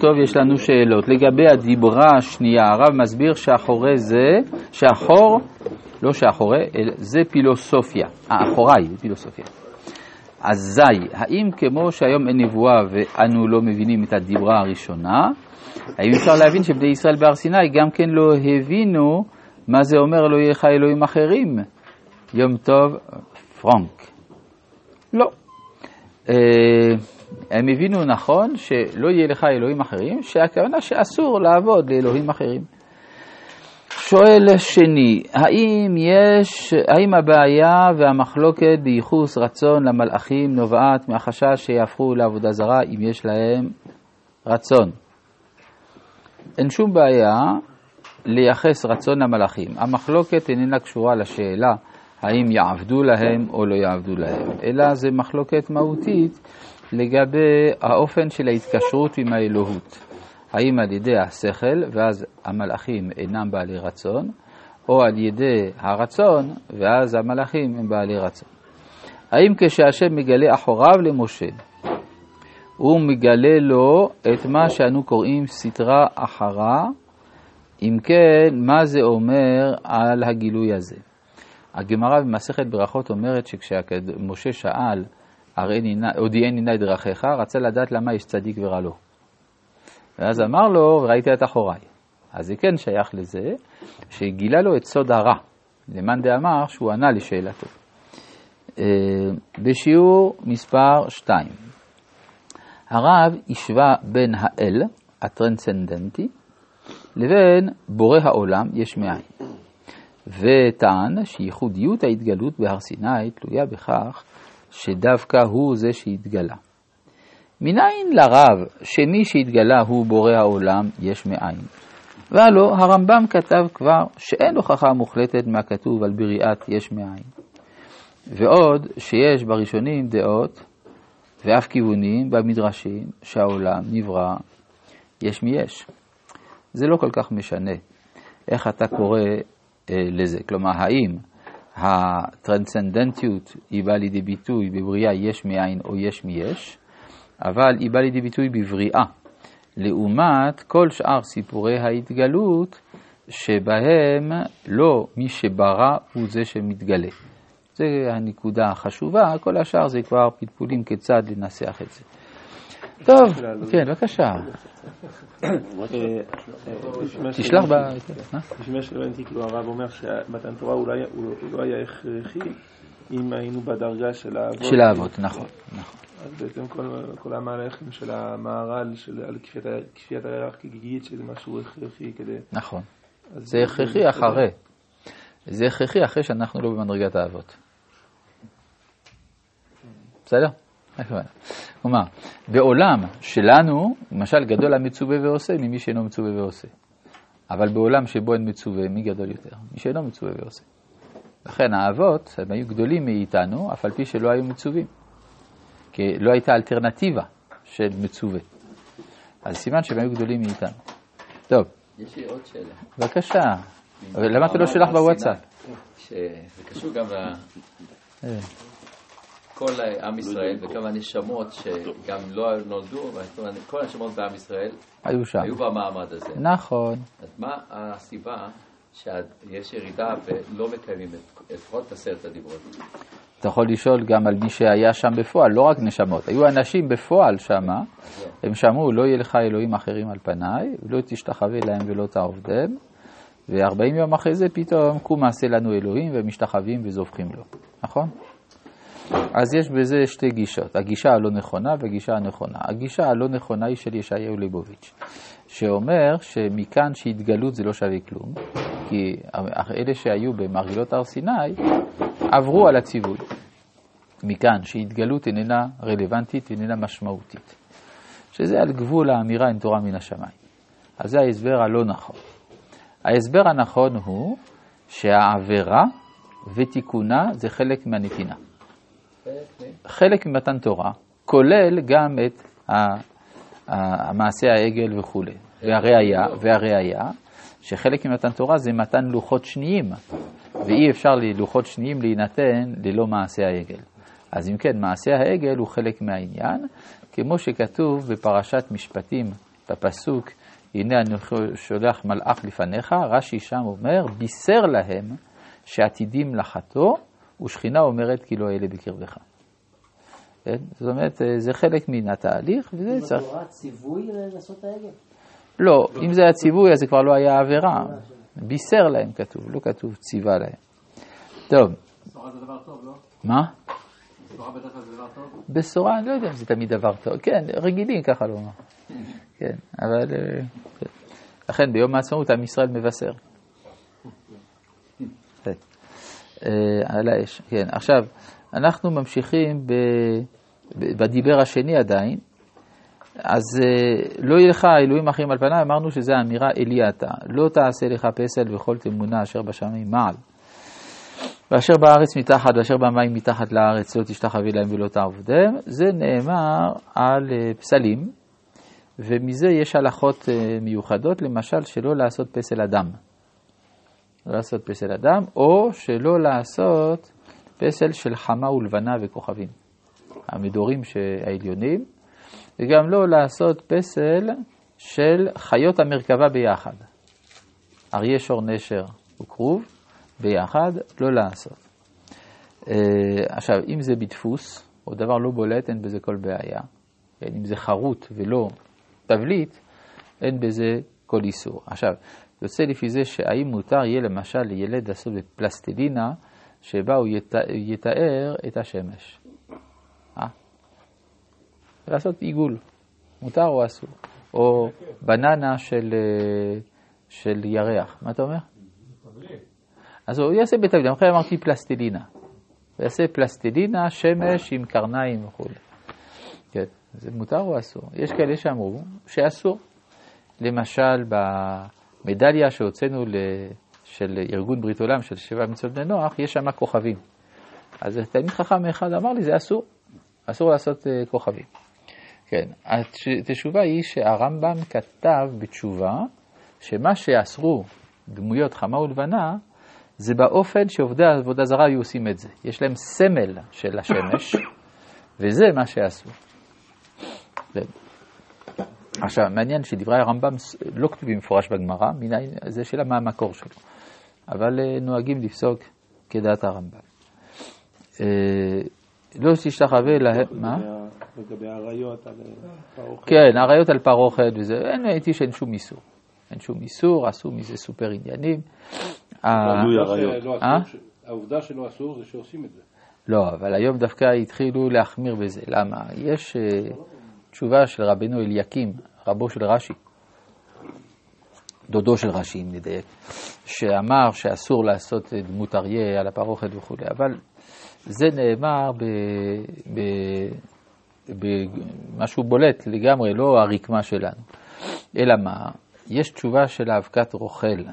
טוב, יש לנו שאלות. לגבי הדיברה השנייה, הרב מסביר שאחורי זה, שאחור, לא שאחורי, זה פילוסופיה. האחוריי זה פילוסופיה. אזי, האם כמו שהיום אין נבואה ואנו לא מבינים את הדיברה הראשונה, האם אפשר להבין שבני ישראל בהר סיני גם כן לא הבינו מה זה אומר לא יהיה לך אלוהים אחרים? יום טוב, פרונק. לא. אה, הם הבינו נכון שלא יהיה לך אלוהים אחרים, שהכוונה שאסור לעבוד לאלוהים אחרים. שואל שני, האם יש, האם הבעיה והמחלוקת בייחוס רצון למלאכים נובעת מהחשש שיהפכו לעבודה זרה אם יש להם רצון? אין שום בעיה לייחס רצון למלאכים. המחלוקת איננה קשורה לשאלה האם יעבדו להם או לא יעבדו להם, אלא זה מחלוקת מהותית לגבי האופן של ההתקשרות עם האלוהות. האם על ידי השכל, ואז המלאכים אינם בעלי רצון, או על ידי הרצון, ואז המלאכים הם בעלי רצון. האם כשהשם מגלה אחוריו למשה, הוא מגלה לו את מה שאנו קוראים סתרה אחרה, אם כן, מה זה אומר על הגילוי הזה? הגמרא במסכת ברכות אומרת שכשמשה שאל, הודיעני נא דרכיך, רצה לדעת למה יש צדיק ורע לו. ואז אמר לו, ראית את אחוריי. אז זה כן שייך לזה, שגילה לו את סוד הרע. למאן דאמר שהוא ענה לשאלתו. אה, בשיעור מספר 2. הרב השווה בין האל, הטרנסצנדנטי, לבין בורא העולם יש מאין. וטען שייחודיות ההתגלות בהר סיני תלויה בכך שדווקא הוא זה שהתגלה. מניין לרב שמי שהתגלה הוא בורא העולם יש מאין? והלא הרמב"ם כתב כבר שאין הוכחה מוחלטת מהכתוב על בריאת יש מאין. ועוד שיש בראשונים דעות ואף כיוונים במדרשים שהעולם נברא יש מיש. זה לא כל כך משנה איך אתה קורא אה, לזה. כלומר, האם הטרנסצנדנטיות היא באה לידי ביטוי בבריאה יש מאין או יש מיש, אבל היא באה לידי ביטוי בבריאה, לעומת כל שאר סיפורי ההתגלות שבהם לא מי שברא הוא זה שמתגלה. זו הנקודה החשובה, כל השאר זה כבר פלפולים כיצד לנסח את זה. טוב, כן, בבקשה. תשלח ב... לפי מה שהבנתי, כאילו הרב אומר שמתן תורה הוא לא היה הכרחי אם היינו בדרגה של האבות. של האבות, נכון. נכון. אז בעצם כל המהלכים של המהר"ל, על כפיית הירח כגיגית, שזה משהו הכרחי כדי... נכון. זה הכרחי אחרי. זה הכרחי אחרי שאנחנו לא במדרגת האבות. בסדר? כלומר, בעולם שלנו, למשל גדול המצווה ועושה ממי שאינו מצווה ועושה. אבל בעולם שבו אין מצווה, מי גדול יותר? מי שאינו מצווה ועושה. לכן האבות, הם היו גדולים מאיתנו, אף על פי שלא היו מצווים. כי לא הייתה אלטרנטיבה של מצווה. אז סימן שהם היו גדולים מאיתנו. טוב. יש לי עוד שאלה. בבקשה. למה אתה לא שולח בוואטסאפ? זה קשור גם ל... כל עם ישראל וכמה נשמות שגם לא נולדו, כל הנשמות בעם ישראל היו שם. היו במעמד הזה. נכון. אז מה הסיבה שיש ירידה ולא מקיימים לפחות את עשרת הדיברות? אתה יכול לשאול גם על מי שהיה שם בפועל, לא רק נשמות. היו אנשים בפועל שם, הם שמעו, לא יהיה לך אלוהים אחרים על פניי, ולא תשתחווה להם ולא תעובדם, וארבעים יום אחרי זה פתאום קום מעשה לנו אלוהים, והם משתחווים וזובחים לו, נכון? אז יש בזה שתי גישות, הגישה הלא נכונה והגישה הנכונה. הגישה הלא נכונה היא של ישעיהו ליבוביץ', שאומר שמכאן שהתגלות זה לא שווה כלום, כי אלה שהיו במרגלות הר סיני עברו על הציווי. מכאן שהתגלות איננה רלוונטית, איננה משמעותית. שזה על גבול האמירה אין תורה מן השמיים. אז זה ההסבר הלא נכון. ההסבר הנכון הוא שהעבירה ותיקונה זה חלק מהנתינה. חלק ממתן תורה כולל גם את מעשה העגל וכולי. והראיה, והראיה, שחלק ממתן תורה זה מתן לוחות שניים, ואי אפשר ללוחות שניים להינתן ללא מעשה העגל. אז אם כן, מעשה העגל הוא חלק מהעניין, כמו שכתוב בפרשת משפטים, בפסוק, הנה אני שולח מלאך לפניך, רש"י שם אומר, בישר להם שעתידים לחתו, ושכינה אומרת כי לא אלה בקרבך. כן? זאת אומרת, אה, זה חלק מן התהליך, וזה צריך... בתורה ציווי לעשות העגל? לא, אם זה היה ציווי, אז זה כבר לא היה עבירה. בישר להם כתוב, לא כתוב ציווה להם. טוב. בשורה זה דבר טוב, לא? מה? בשורה בדרך כלל זה דבר טוב? בשורה, אני לא יודע אם זה תמיד דבר טוב. כן, רגילים ככה לומר. כן, אבל... אה, כן. לכן ביום העצמאות עם ישראל מבשר. כן. אה, על האש. כן, עכשיו, אנחנו ממשיכים ב... בדיבר השני עדיין. אז אה, לא יהיה לך אלוהים אחרים על פניי, אמרנו שזו אמירה אלי אתה. לא תעשה לך פסל וכל תמונה אשר בשמיים מעל. ואשר בארץ מתחת ואשר במים מתחת לארץ לא תשתחווה להם ולא תעבודם, זה נאמר על אה, פסלים, ומזה יש הלכות אה, מיוחדות, למשל שלא לעשות פסל אדם. לא לעשות פסל אדם, או שלא לעשות פסל של חמה ולבנה וכוכבים. המדורים העליונים, וגם לא לעשות פסל של חיות המרכבה ביחד. אריה, שור, נשר וכרוב ביחד, לא לעשות. Uh, עכשיו, אם זה בדפוס, או דבר לא בולט, אין בזה כל בעיה. כן, אם זה חרוט ולא תבליט, אין בזה כל איסור. עכשיו, יוצא לפי זה שהאם מותר יהיה למשל לילד לעשות בפלסטלינה, שבה הוא ית... יתאר את השמש. אה? לעשות עיגול, מותר או אסור? או בננה של, של ירח, מה אתה אומר? אז הוא יעשה בתבליט, אחרי אמרתי פלסטלינה. הוא יעשה פלסטלינה, שמש עם קרניים וכו'. כן, זה מותר או אסור? יש כאלה שאמרו שאסור. למשל, במדליה שהוצאנו של ארגון ברית עולם, של שבע מצוות בני נוח, יש שם כוכבים. אז תלמיד חכם אחד אמר לי, זה אסור. אסור לעשות uh, כוכבים. כן, התשובה היא שהרמב"ם כתב בתשובה שמה שאסרו דמויות חמה ולבנה, זה באופן שעובדי עבודה זרה היו עושים את זה. יש להם סמל של השמש, וזה מה שעשו. עכשיו, מעניין שדברי הרמב"ם לא כתובים מפורש בגמרא, מנין, זה שאלה מה המקור שלו. אבל אה, נוהגים לפסוק כדעת הרמב"ם. אה, לא תשתחווה להם, מה? לגבי האריות על פרוכת. כן, האריות על פרוכת וזה, אין, ראיתי שאין שום איסור. אין שום איסור, עשו מזה סופר עניינים. לא העובדה שלא אסור זה שעושים את זה. לא, אבל היום דווקא התחילו להחמיר בזה. למה? יש תשובה של רבנו אליקים, רבו של רש"י, דודו של רש"י, אם נדייק, שאמר שאסור לעשות דמות אריה על הפרוכת וכולי, אבל זה נאמר במשהו בולט לגמרי, לא הרקמה שלנו. אלא מה? יש תשובה של האבקת רוכל,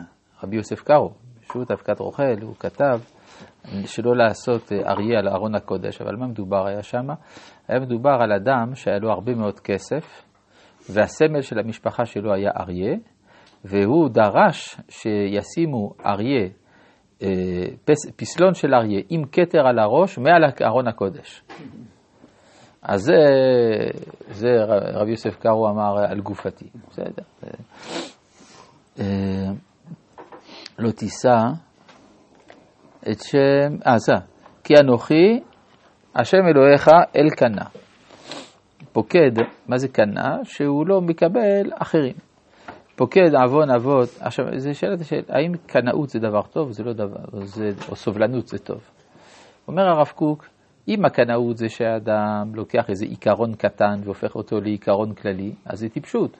רבי יוסף קארו, פשוט אבקת רוכל, הוא כתב שלא לעשות אריה על ארון הקודש, אבל מה מדובר היה שמה? היה מדובר על אדם שהיה לו הרבה מאוד כסף, והסמל של המשפחה שלו היה אריה, והוא דרש שישימו אריה, אה, פס, פסלון של אריה עם כתר על הראש מעל ארון הקודש. אז זה, זה רבי יוסף קארו אמר על גופתי, בסדר. אה, לא תישא את שם, אה, זה, כי אנוכי השם אלוהיך אל קנה. פוקד, מה זה קנה? שהוא לא מקבל אחרים. פוקד עוון אבות, עכשיו, זה שאלת השאלה, האם קנאות זה דבר טוב? זה לא דבר, זה, או סובלנות זה טוב. אומר הרב קוק, אם הקנאות זה שהאדם לוקח איזה עיקרון קטן והופך אותו לעיקרון כללי, אז זה טיפשות.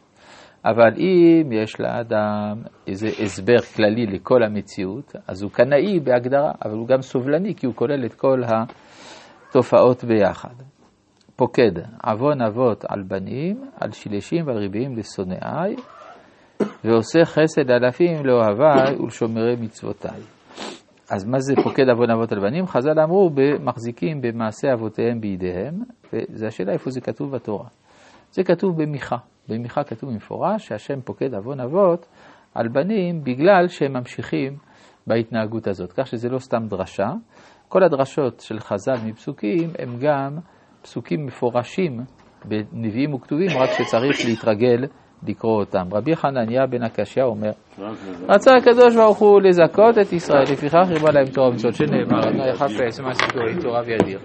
אבל אם יש לאדם איזה הסבר כללי לכל המציאות, אז הוא קנאי בהגדרה, אבל הוא גם סובלני כי הוא כולל את כל התופעות ביחד. פוקד עוון אבות על בנים, על שילשים ועל ריביים לשונאי, ועושה חסד אלפים לאוהביי ולשומרי מצוותיי. אז מה זה פוקד עוון אבות על בנים? חז"ל אמרו, מחזיקים במעשה אבותיהם בידיהם, וזו השאלה איפה זה כתוב בתורה. זה כתוב במיכה. במיכה כתוב במפורש שהשם פוקד עוון אבות על בנים בגלל שהם ממשיכים בהתנהגות הזאת. כך שזה לא סתם דרשה. כל הדרשות של חז"ל מפסוקים הם גם פסוקים מפורשים בנביאים וכתובים, רק שצריך להתרגל לקרוא אותם. רבי חנניה בן הקשיא אומר, רצה הקדוש ברוך הוא לזכות את ישראל, לפיכך ריבה להם תורה ומצוות, שנאמר, יחף לעצם הסיפורים תורה וידיר.